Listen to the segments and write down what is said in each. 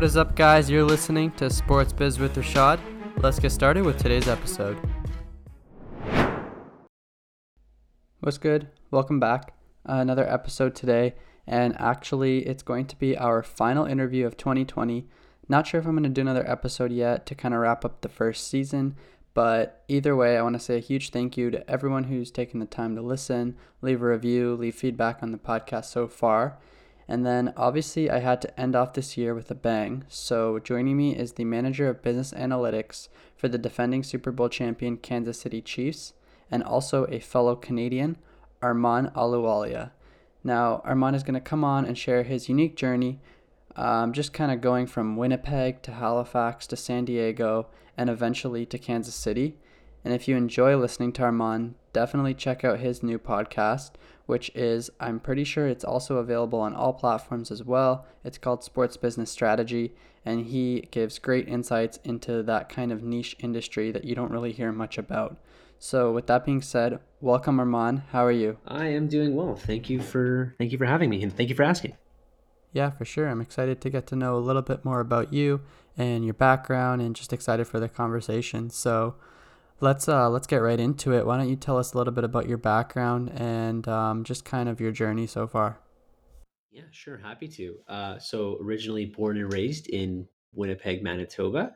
What is up, guys? You're listening to Sports Biz with Rashad. Let's get started with today's episode. What's good? Welcome back. Uh, another episode today, and actually, it's going to be our final interview of 2020. Not sure if I'm going to do another episode yet to kind of wrap up the first season, but either way, I want to say a huge thank you to everyone who's taken the time to listen, leave a review, leave feedback on the podcast so far. And then obviously, I had to end off this year with a bang. So, joining me is the manager of business analytics for the defending Super Bowl champion Kansas City Chiefs and also a fellow Canadian, Armand Ahluwalia. Now, Armand is going to come on and share his unique journey, um, just kind of going from Winnipeg to Halifax to San Diego and eventually to Kansas City. And if you enjoy listening to Armand, definitely check out his new podcast, which is, I'm pretty sure it's also available on all platforms as well. It's called Sports Business Strategy, and he gives great insights into that kind of niche industry that you don't really hear much about. So, with that being said, welcome Armand. How are you? I am doing well. Thank you for thank you for having me and thank you for asking. Yeah, for sure. I'm excited to get to know a little bit more about you and your background and just excited for the conversation. So, let's uh, let's get right into it. Why don't you tell us a little bit about your background and um, just kind of your journey so far? Yeah, sure, happy to. Uh, so originally born and raised in Winnipeg, Manitoba,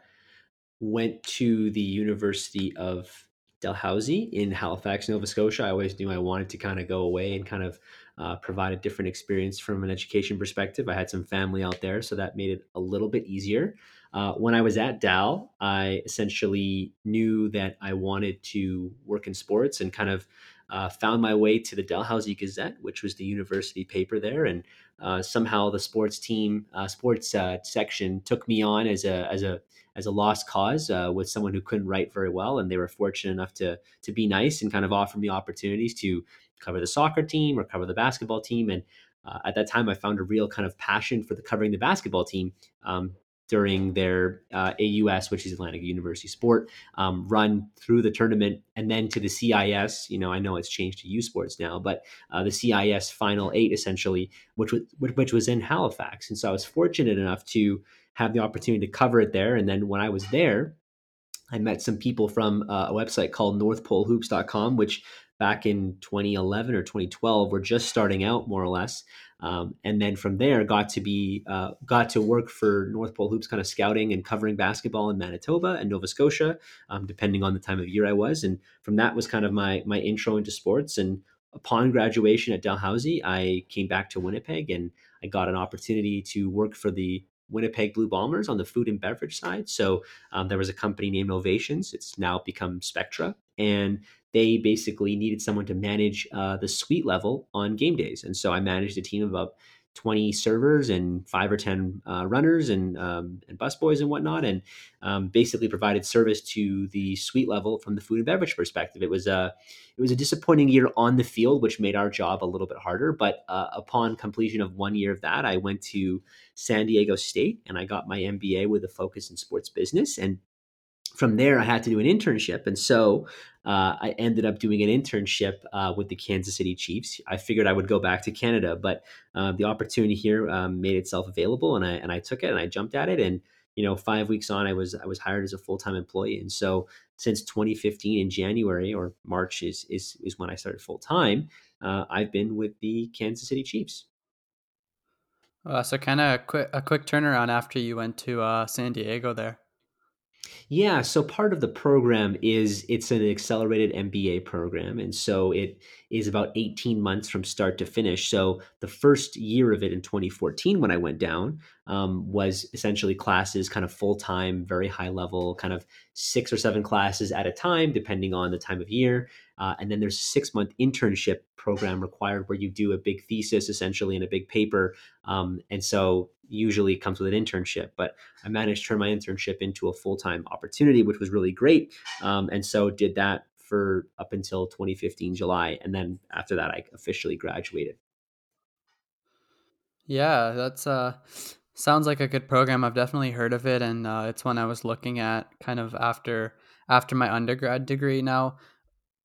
went to the University of Dalhousie in Halifax, Nova Scotia. I always knew I wanted to kind of go away and kind of uh, provide a different experience from an education perspective. I had some family out there, so that made it a little bit easier. Uh, when I was at Dal, I essentially knew that I wanted to work in sports and kind of uh, found my way to the Dalhousie Gazette, which was the university paper there, and uh, somehow the sports team, uh, sports uh, section, took me on as a as a as a lost cause uh, with someone who couldn't write very well, and they were fortunate enough to to be nice and kind of offer me opportunities to cover the soccer team or cover the basketball team, and uh, at that time, I found a real kind of passion for the covering the basketball team. Um, during their uh, AUS, which is Atlantic University Sport, um, run through the tournament and then to the CIS. You know, I know it's changed to U Sports now, but uh, the CIS Final Eight essentially, which was which was in Halifax, and so I was fortunate enough to have the opportunity to cover it there. And then when I was there, I met some people from uh, a website called NorthPoleHoops.com, which back in 2011 or 2012 were just starting out more or less um, and then from there got to be uh, got to work for north pole hoops kind of scouting and covering basketball in manitoba and nova scotia um, depending on the time of year i was and from that was kind of my my intro into sports and upon graduation at dalhousie i came back to winnipeg and i got an opportunity to work for the Winnipeg Blue Bombers on the food and beverage side. So um, there was a company named Ovations. It's now become Spectra, and they basically needed someone to manage uh, the suite level on game days. And so I managed a team of about 20 servers and five or 10 uh, runners and, um, and busboys and whatnot, and um, basically provided service to the suite level from the food and beverage perspective. It was a, it was a disappointing year on the field, which made our job a little bit harder. But uh, upon completion of one year of that, I went to San Diego State and I got my MBA with a focus in sports business. And from there, I had to do an internship. And so uh, I ended up doing an internship uh, with the Kansas City Chiefs. I figured I would go back to Canada, but uh, the opportunity here um, made itself available, and I and I took it and I jumped at it. And you know, five weeks on, I was I was hired as a full time employee. And so since 2015 in January or March is is is when I started full time. Uh, I've been with the Kansas City Chiefs. Uh, so kind of a quick a quick turnaround after you went to uh, San Diego there. Yeah, so part of the program is it's an accelerated MBA program. And so it is about 18 months from start to finish. So the first year of it in 2014, when I went down, um, was essentially classes kind of full time, very high level, kind of six or seven classes at a time, depending on the time of year. Uh, and then there's a six month internship program required where you do a big thesis essentially in a big paper. Um, and so usually comes with an internship. But I managed to turn my internship into a full time opportunity, which was really great. Um, and so did that for up until 2015 July, and then after that, I officially graduated. Yeah, that's uh sounds like a good program. I've definitely heard of it, and uh, it's one I was looking at kind of after after my undergrad degree. Now,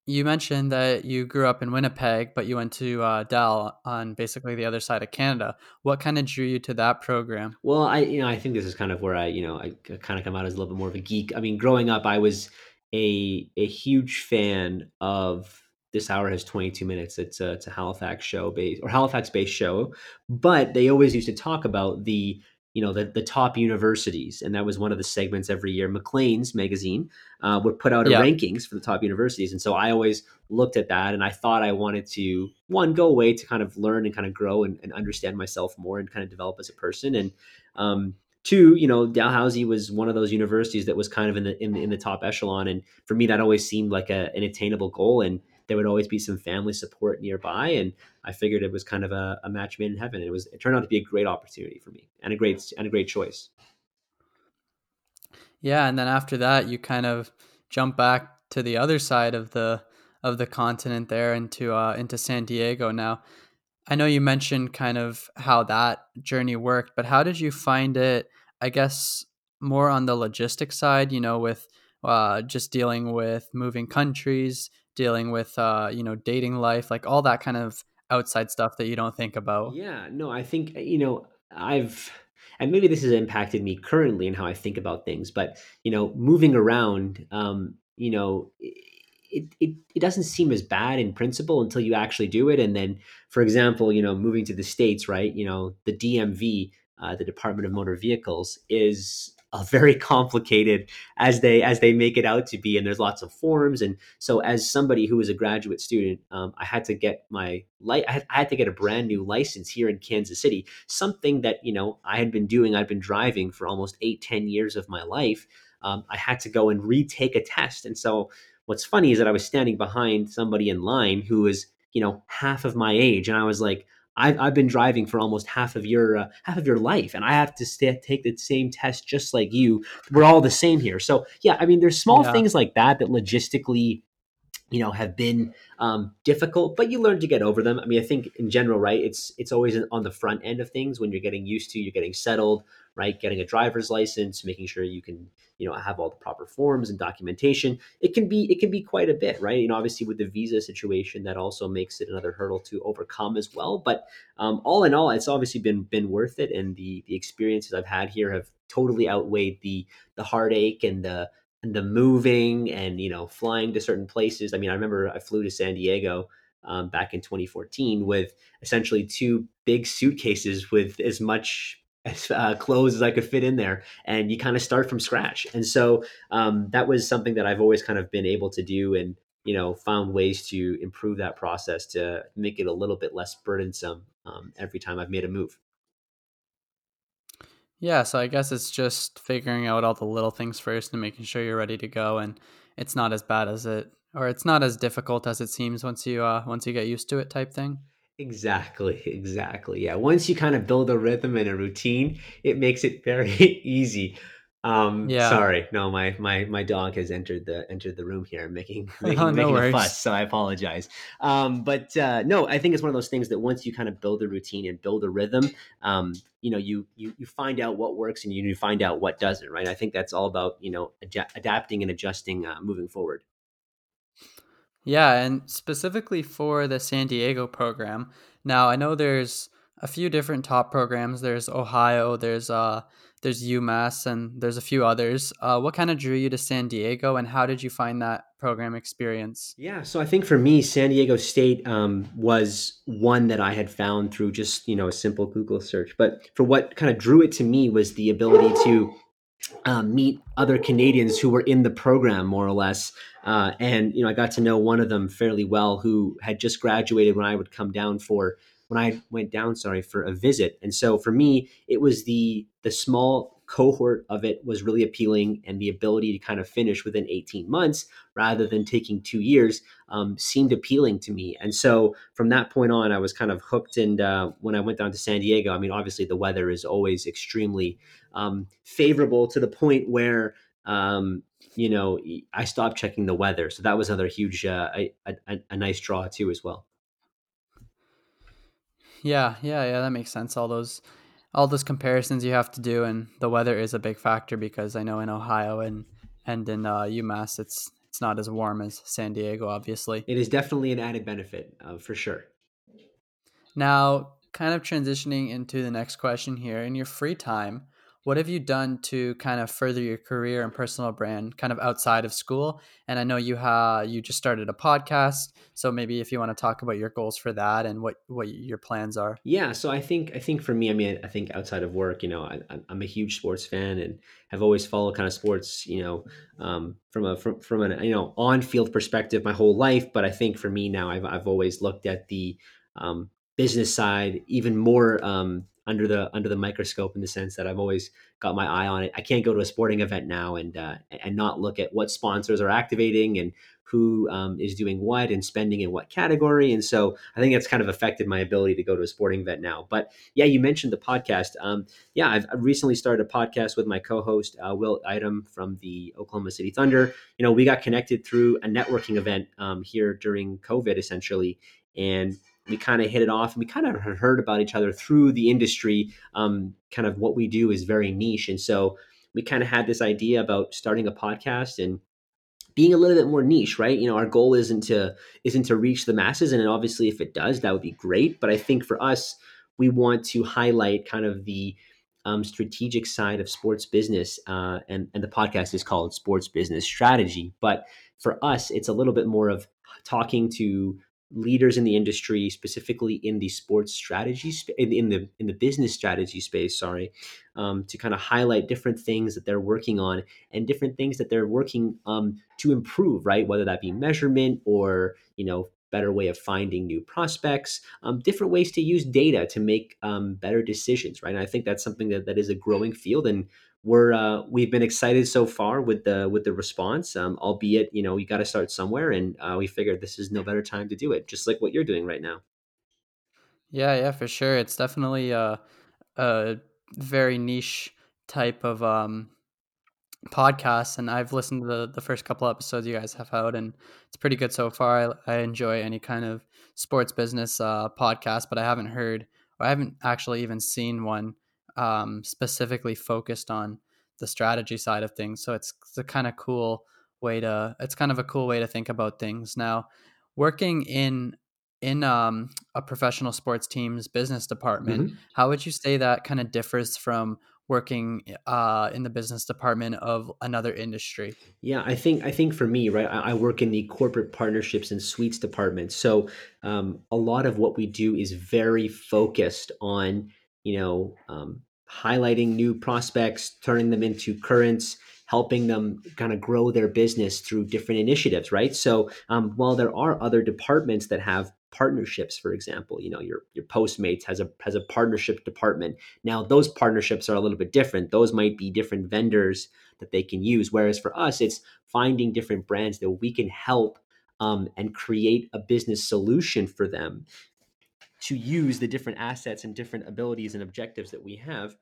you mentioned that you grew up in Winnipeg, but you went to uh, Dal on basically the other side of Canada. What kind of drew you to that program? Well, I you know I think this is kind of where I you know I kind of come out as a little bit more of a geek. I mean, growing up, I was a a huge fan of this hour has 22 minutes. It's a, it's a Halifax show based or Halifax based show, but they always used to talk about the you know the, the top universities and that was one of the segments every year maclean's magazine uh, would put out a yeah. rankings for the top universities and so i always looked at that and i thought i wanted to one go away to kind of learn and kind of grow and, and understand myself more and kind of develop as a person and um, two you know dalhousie was one of those universities that was kind of in the in the, in the top echelon and for me that always seemed like a, an attainable goal and there would always be some family support nearby. And I figured it was kind of a, a match made in heaven. It was it turned out to be a great opportunity for me and a great and a great choice. Yeah, and then after that, you kind of jump back to the other side of the of the continent there into uh, into San Diego. Now, I know you mentioned kind of how that journey worked, but how did you find it? I guess more on the logistic side, you know, with uh, just dealing with moving countries, dealing with uh, you know dating life, like all that kind of outside stuff that you don't think about. Yeah, no, I think you know I've and maybe this has impacted me currently in how I think about things, but you know, moving around, um, you know. It, it, it doesn't seem as bad in principle until you actually do it. And then, for example, you know, moving to the States, right? You know, the DMV, uh, the Department of Motor Vehicles, is uh, very complicated as they as they make it out to be and there's lots of forms. And so as somebody who was a graduate student um, i had to get my light I had, to get a brand new license here in kansas city something that you know i had been doing i'd been driving for almost eight ten years of my life. Um, i had to go and retake a test. And so what's funny is that i was standing behind somebody in line who was you know half of my age. And i was like I've, I've been driving for almost half of your uh, half of your life, and I have to stay, take the same test just like you. We're all the same here. So yeah, I mean, there's small yeah. things like that that logistically you know have been um, difficult but you learn to get over them. I mean i think in general right it's it's always on the front end of things when you're getting used to you're getting settled right getting a driver's license making sure you can you know have all the proper forms and documentation. It can be it can be quite a bit right? You know obviously with the visa situation that also makes it another hurdle to overcome as well. But um, all in all it's obviously been been worth it and the the experiences i've had here have totally outweighed the the heartache and the and the moving and you know flying to certain places. I mean, I remember I flew to San Diego um, back in 2014 with essentially two big suitcases with as much uh, clothes as I could fit in there, and you kind of start from scratch. And so um, that was something that I've always kind of been able to do, and you know, found ways to improve that process to make it a little bit less burdensome um, every time I've made a move. Yeah, so I guess it's just figuring out all the little things first and making sure you're ready to go and it's not as bad as it or it's not as difficult as it seems once you uh once you get used to it type thing. Exactly, exactly. Yeah, once you kind of build a rhythm and a routine, it makes it very easy. Um, yeah. Sorry, no, my my my dog has entered the entered the room here, making making, oh, no making a fuss. So I apologize. Um, but uh, no, I think it's one of those things that once you kind of build a routine and build a rhythm, um, you know, you you you find out what works and you find out what doesn't. Right. I think that's all about you know ad- adapting and adjusting uh, moving forward. Yeah, and specifically for the San Diego program. Now I know there's a few different top programs. There's Ohio. There's uh there's UMass and there's a few others. Uh, what kind of drew you to San Diego, and how did you find that program experience? Yeah, so I think for me, San Diego State um, was one that I had found through just you know a simple Google search. But for what kind of drew it to me was the ability to um, meet other Canadians who were in the program, more or less. Uh, and you know, I got to know one of them fairly well, who had just graduated when I would come down for when I went down, sorry, for a visit. And so for me, it was the the small cohort of it was really appealing, and the ability to kind of finish within 18 months rather than taking two years um, seemed appealing to me. And so from that point on, I was kind of hooked. And uh, when I went down to San Diego, I mean, obviously the weather is always extremely um, favorable to the point where um, you know I stopped checking the weather. So that was another huge, uh, a, a, a nice draw too as well. Yeah, yeah, yeah, that makes sense. All those all those comparisons you have to do and the weather is a big factor because I know in Ohio and and in uh, UMass it's it's not as warm as San Diego, obviously. It is definitely an added benefit uh, for sure. Now, kind of transitioning into the next question here. In your free time, what have you done to kind of further your career and personal brand kind of outside of school? And i know you have you just started a podcast so maybe if you want to talk about your goals for that and what what your plans are. Yeah so i think i think for me i mean i think outside of work you know I, am a huge sports fan and have always followed kind of sports you know um, from a from, from an you know on field perspective my whole life but i think for me now i've, I've always looked at the um, business side even more um, under the under the microscope in the sense that I've always got my eye on it. I can't go to a sporting event now and uh, and not look at what sponsors are activating and who um, is doing what and spending in what category. And so I think that's kind of affected my ability to go to a sporting event now. But yeah, you mentioned the podcast. Um, yeah, I've, recently started a podcast with my co-host uh, Will Item from the Oklahoma City Thunder. You know, we got connected through a networking event um, here during COVID, essentially, and we kind of hit it off and we kind of heard about each other through the industry um, kind of what we do is very niche. And so we kind of had this idea about starting a podcast and being a little bit more niche right? You know our goal isn't to isn't to reach the masses and obviously if it does that would be great. But i think for us we want to highlight kind of the um, strategic side of sports business uh, and, and the podcast is called sports business strategy. But for us it's a little bit more of talking to leaders in the industry, specifically in the sports strategy in, in the in the business strategy space. Sorry, um, to kind of highlight different things that they're working on and different things that they're working um, to improve. Right, whether that be measurement or you know better way of finding new prospects, um, different ways to use data to make um, better decisions. Right, and I think that's something that that is a growing field and we're uh, we've been excited so far with the with the response. Um, albeit, you know, you got to start somewhere, and uh, we figured this is no better time to do it. Just like what you're doing right now. Yeah, yeah, for sure. It's definitely a, a very niche type of um, podcast, and I've listened to the, the first couple episodes you guys have out, and it's pretty good so far. I, I enjoy any kind of sports business uh, podcast, but I haven't heard or I haven't actually even seen one um, specifically focused on the strategy side of things. So it's, it's a kind of cool way to it's kind of a cool way to think about things. Now, working in in um, a professional sports team's business department, mm-hmm. how would you say that kind of differs from working uh, in the business department of another industry? Yeah, I think I think for me, right, I, I work in the corporate partnerships and suites department. So um, a lot of what we do is very focused on you know um, highlighting new prospects, turning them into currents, helping them kind of grow their business through different initiatives, right? So um, while there are other departments that have partnerships, for example, you know your your Postmates has a has a partnership department. Now those partnerships are a little bit different. Those might be different vendors that they can use. Whereas for us, it's finding different brands that we can help um, and create a business solution for them to use the different assets and different abilities and objectives that we have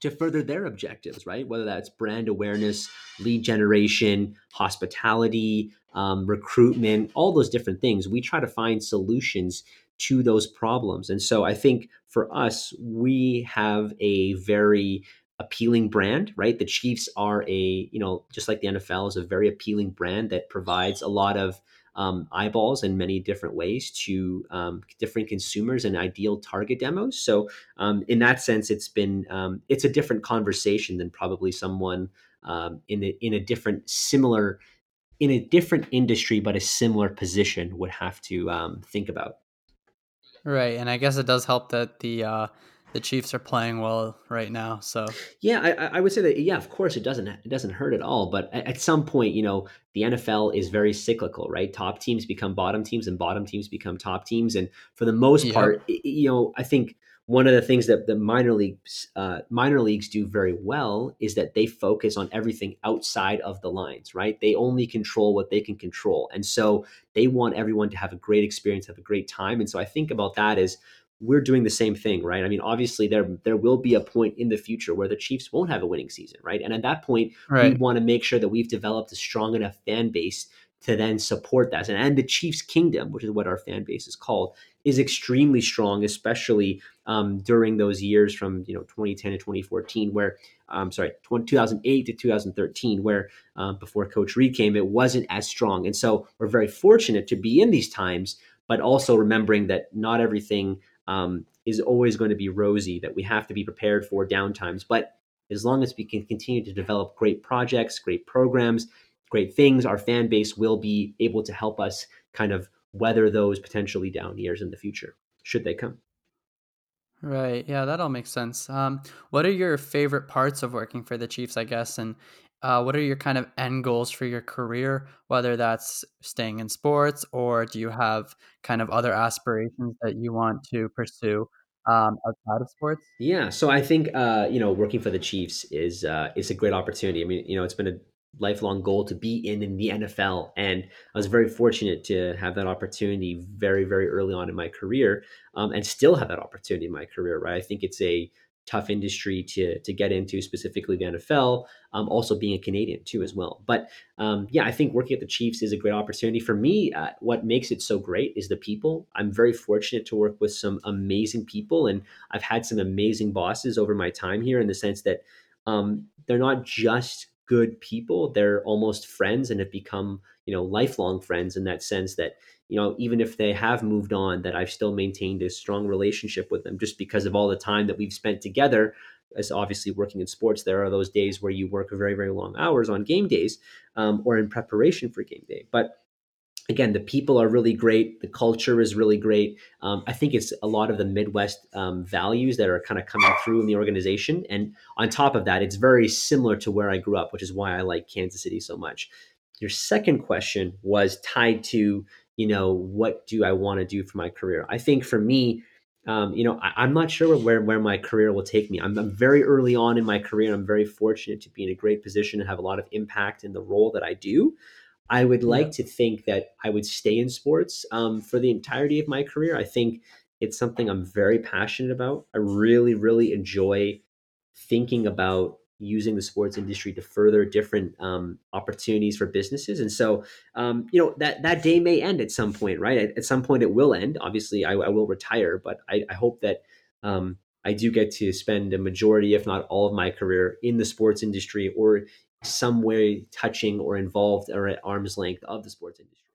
to further their objectives, right? Whether that's brand awareness, lead generation, hospitality, um, recruitment, all those different things. We try to find solutions to those problems. And so I think for us, we have a very appealing brand, right? The Chiefs are a, you know, just like the NFL is a very appealing brand that provides a lot of um, eyeballs in many different ways to um, different consumers and ideal target demos. So um, in that sense, it's been um, it's a different conversation than probably someone um, in in a different similar in a different industry but a similar position would have to um, think about. Right, and I guess it does help that the uh, the Chiefs are playing well right now. So yeah, I, I, would say that yeah, of course it doesn't it doesn't hurt at all. But at, some point, you know, the NFL is very cyclical, right? Top teams become bottom teams, and bottom teams become top teams. And for the most yep. part, you know, I think one of the things that the minor leagues uh, minor leagues do very well is that they focus on everything outside of the lines right they only control what they can control and so they want everyone to have a great experience have a great time and so i think about that as we're doing the same thing, right? I mean, obviously there there will be a point in the future where the Chiefs won't have a winning season, right? And at that point, right. we want to make sure that we've developed a strong enough fan base to then support that. And, and the Chiefs Kingdom, which is what our fan base is called, is extremely strong, especially um, during those years from you know 2010 to 2014, where um, sorry 2008 to 2013, where uh, before Coach Reid came, it wasn't as strong. And so we're very fortunate to be in these times, but also remembering that not everything um, is always going to be rosy. That we have to be prepared for downtimes, but as long as we can continue to develop great projects, great programs, great things, our fan base will be able to help us kind of weather those potentially down years in the future, should they come. Right. Yeah, that all makes sense. Um, what are your favorite parts of working for the Chiefs, I guess? And uh, what are your kind of end goals for your career, whether that's staying in sports or do you have kind of other aspirations that you want to pursue um, outside of sports? Yeah, so I think uh, you know working for the Chiefs is uh, is a great opportunity. I mean, you know, it's been a lifelong goal to be in in the NFL, and I was very fortunate to have that opportunity very very early on in my career, um, and still have that opportunity in my career. Right, I think it's a tough industry to to get into, specifically the NFL. Um, also being a Canadian too, as well. But um, yeah, I think working at the Chiefs is a great opportunity for me. Uh, what makes it so great is the people. I'm very fortunate to work with some amazing people, and I've had some amazing bosses over my time here. In the sense that um, they're not just good people they're almost friends and have become you know lifelong friends in that sense that you know even if they have moved on that i've still maintained a strong relationship with them just because of all the time that we've spent together as obviously working in sports there are those days where you work very very long hours on game days um, or in preparation for game day but again, the people are really great. The culture is really great. Um, I think it's a lot of the Midwest um, values that are kind of coming through in the organization. And on top of that, it's very similar to where I grew up, which is why I like Kansas City so much. Your second question was tied to, you know, what do I want to do for my career? I think for me, um, you know, I, am not sure where, where my career will take me. I'm, I'm, very early on in my career. I'm very fortunate to be in a great position and have a lot of impact in the role that I do. I would like yeah. to think that I would stay in sports um, for the entirety of my career. I think it's something I'm very passionate about. I really, really enjoy thinking about using the sports industry to further different um, opportunities for businesses. And so, um, you know, that that day may end at some point, right? At, at some point, it will end. Obviously, I, I will retire, but I, I hope that um, I do get to spend a majority, if not all, of my career in the sports industry or some way touching or involved or at arm's length of the sports industry.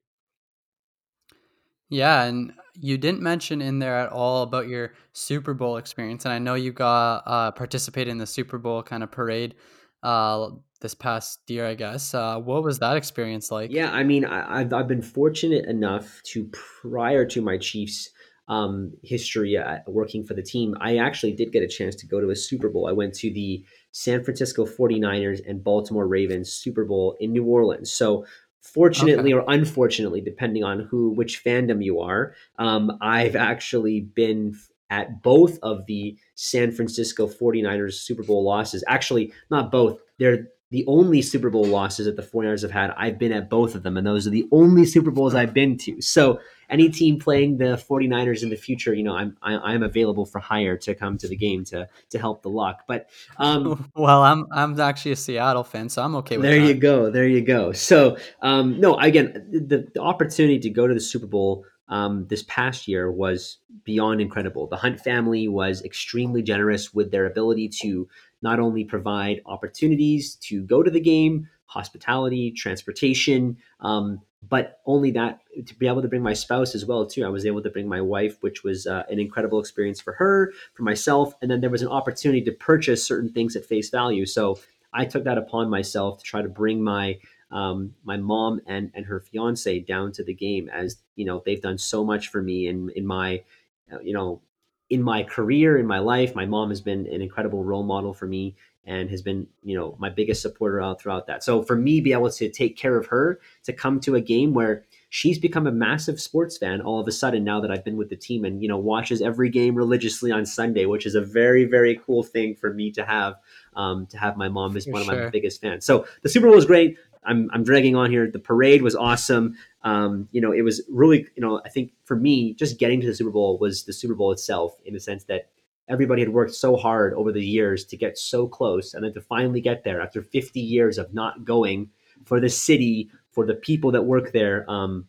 Yeah, and you didn't mention in there at all about your Super Bowl experience, and I know you got uh, participated in the Super Bowl kind of parade uh, this past year, I guess. Uh, what was that experience like? Yeah, I mean, I, have I've been fortunate enough to prior to my Chiefs um, history uh, working for the team, I actually did get a chance to go to a Super Bowl. I went to the San Francisco 49ers and Baltimore Ravens Super Bowl in New Orleans. So fortunately okay. or unfortunately, depending on who which fandom you are, um, I've actually been at both of the San Francisco 49ers Super Bowl losses. Actually, not both. They're the only Super Bowl losses that the 49ers have had. I've been at both of them, and those are the only Super Bowls I've been to. So any team playing the 49ers in the future, you know, I'm I, am i am available for hire to come to the game to to help the luck. But um, well, I'm I'm actually a Seattle fan, so I'm okay with that. there that. you go, there you go. So um, no, again, the, the opportunity to go to the Super Bowl um, this past year was beyond incredible. The Hunt family was extremely generous with their ability to not only provide opportunities to go to the game, hospitality, transportation, um, but only that to be able to bring my spouse as well too i was able to bring my wife which was uh, an incredible experience for her for myself and then there was an opportunity to purchase certain things at face value so i took that upon myself to try to bring my um, my mom and and her fiance down to the game as you know they've done so much for me in in my uh, you know in my career in my life. My mom has been an incredible role model for me and has been you know my biggest supporter all throughout that. So for me be able to take care of her to come to a game where she's become a massive sports fan all of a sudden now that I've been with the team and you know watches every game religiously on Sunday which is a very very cool thing for me to have um, to have my mom as one sure. of my biggest fans. So the Super Bowl was great I'm, I'm dragging on here the parade was awesome um, you know it was really you know I think for me just getting to the Super Bowl was the Super Bowl itself in the sense that everybody had worked so hard over the years to get so close and then to finally get there after 50 years of not going for the city for the people that work there um,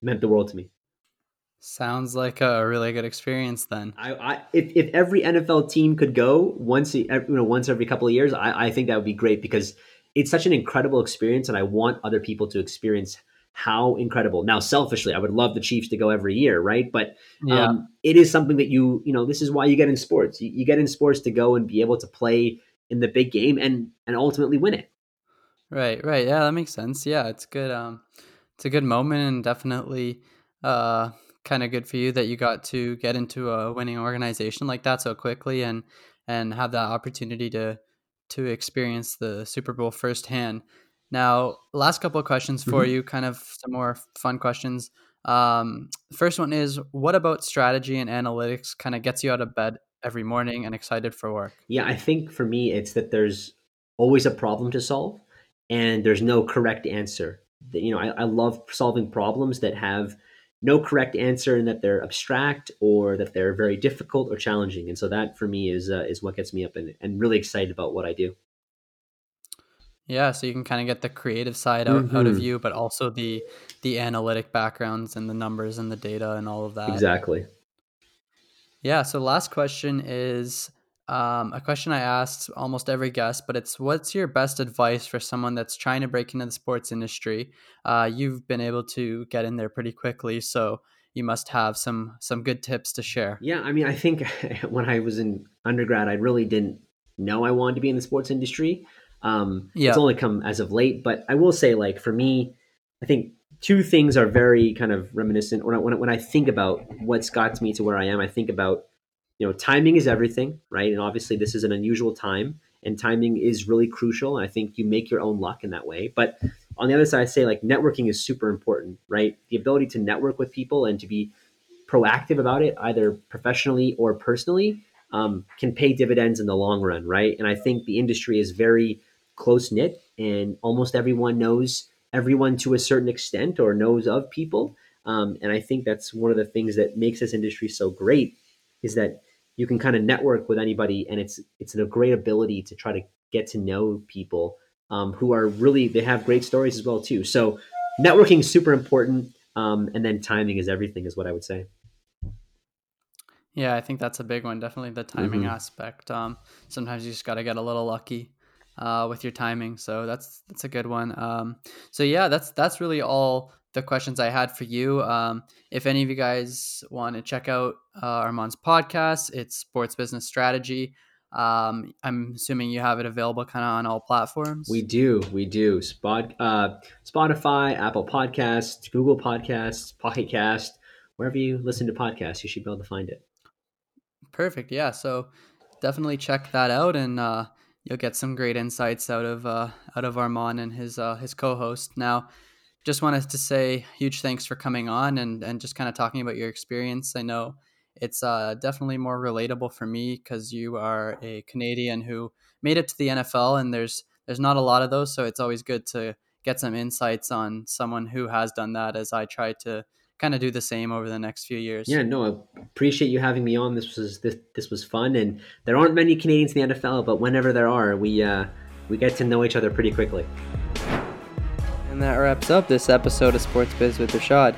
meant the world to me. Sounds like a really good experience then. I, I if, if every NFL team could go once you know once every couple of years, I, I think that would be great because it's such an incredible experience, and I want other people to experience how incredible. Now, selfishly, I would love the Chiefs to go every year, right? But yeah. um, it is something that you you know this is why you get in sports. You, you get in sports to go and be able to play in the big game and and ultimately win it. Right, right. Yeah, that makes sense. Yeah, it's good. Um, it's a good moment and definitely uh kind of good for you that you got to get into a winning organization like that so quickly and and have that opportunity to to experience the Super Bowl firsthand. Now, last couple of questions for mm-hmm. you, kind of some more fun questions. Um, first one is, what about strategy and analytics kind of gets you out of bed every morning and excited for work? Yeah, I think for me, it's that there's always a problem to solve, and there's no correct answer. You know, I, I love solving problems that have no correct answer and that they're abstract or that they're very difficult or challenging. And so that for me is uh, is what gets me up and, and really excited about what I do. Yeah, so you can kind of get the creative side out, mm-hmm. out of mm-hmm. you, but also the the analytic backgrounds and the numbers and the data and all of that. Exactly. Yeah. So last question is um, a question I asked almost every guest, but it's what's your best advice for someone that's trying to break into the sports industry? Uh, you've been able to get in there pretty quickly, so you must have some some good tips to share. Yeah, I mean, I think when I was in undergrad, I really didn't know I wanted to be in the sports industry. Um, yeah. It's only come as of late, but I will say, like for me, I think two things are very kind of reminiscent. When I, when I think about what's got me to where I am, I think about you know, timing is everything, right? And obviously, this is an unusual time, and timing is really crucial. And I think you make your own luck in that way. But on the other side, I say like networking is super important, right? The ability to network with people and to be proactive about it, either professionally or personally, um, can pay dividends in the long run, right? And I think the industry is very close knit, and almost everyone knows everyone to a certain extent or knows of people. Um, and I think that's one of the things that makes this industry so great is that you can kind of network with anybody, and it's it's a great ability to try to get to know people um, who are really they have great stories as well too. So networking is super important, um, and then timing is everything, is what I would say. Yeah, I think that's a big one. Definitely the timing mm-hmm. aspect. Um, sometimes you just got to get a little lucky uh, with your timing. So that's that's a good one. Um, so yeah, that's that's really all the questions I had for you. Um, if any of you guys want to check out uh, Armand's podcast, it's Sports Business Strategy. Um, I'm assuming you have it available kind of on all platforms. We do, we do. Spot, uh, Spotify, Apple Podcasts, Google Podcasts, Pocket Cast, wherever you listen to podcasts, you should be able to find it. Perfect. Yeah. So definitely check that out, and uh, you'll get some great insights out of uh, out of Armand and his uh, his co-host. Now, just wanted to say huge thanks for coming on and, and just kind of talking about your experience. I know it's uh, definitely more relatable for me because you are a Canadian who made it to the NFL, and there's there's not a lot of those, so it's always good to get some insights on someone who has done that. As I try to kind of do the same over the next few years. Yeah, no, I appreciate you having me on. This was this this was fun, and there aren't many Canadians in the NFL, but whenever there are, we uh, we get to know each other pretty quickly. And that wraps up this episode of Sports Biz with Rashad.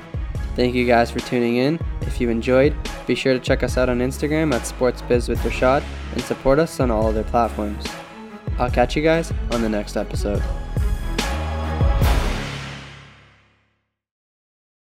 Thank you guys for tuning in. If you enjoyed, be sure to check us out on Instagram at Sports Biz with Rashad and support us on all other platforms. I'll catch you guys on the next episode.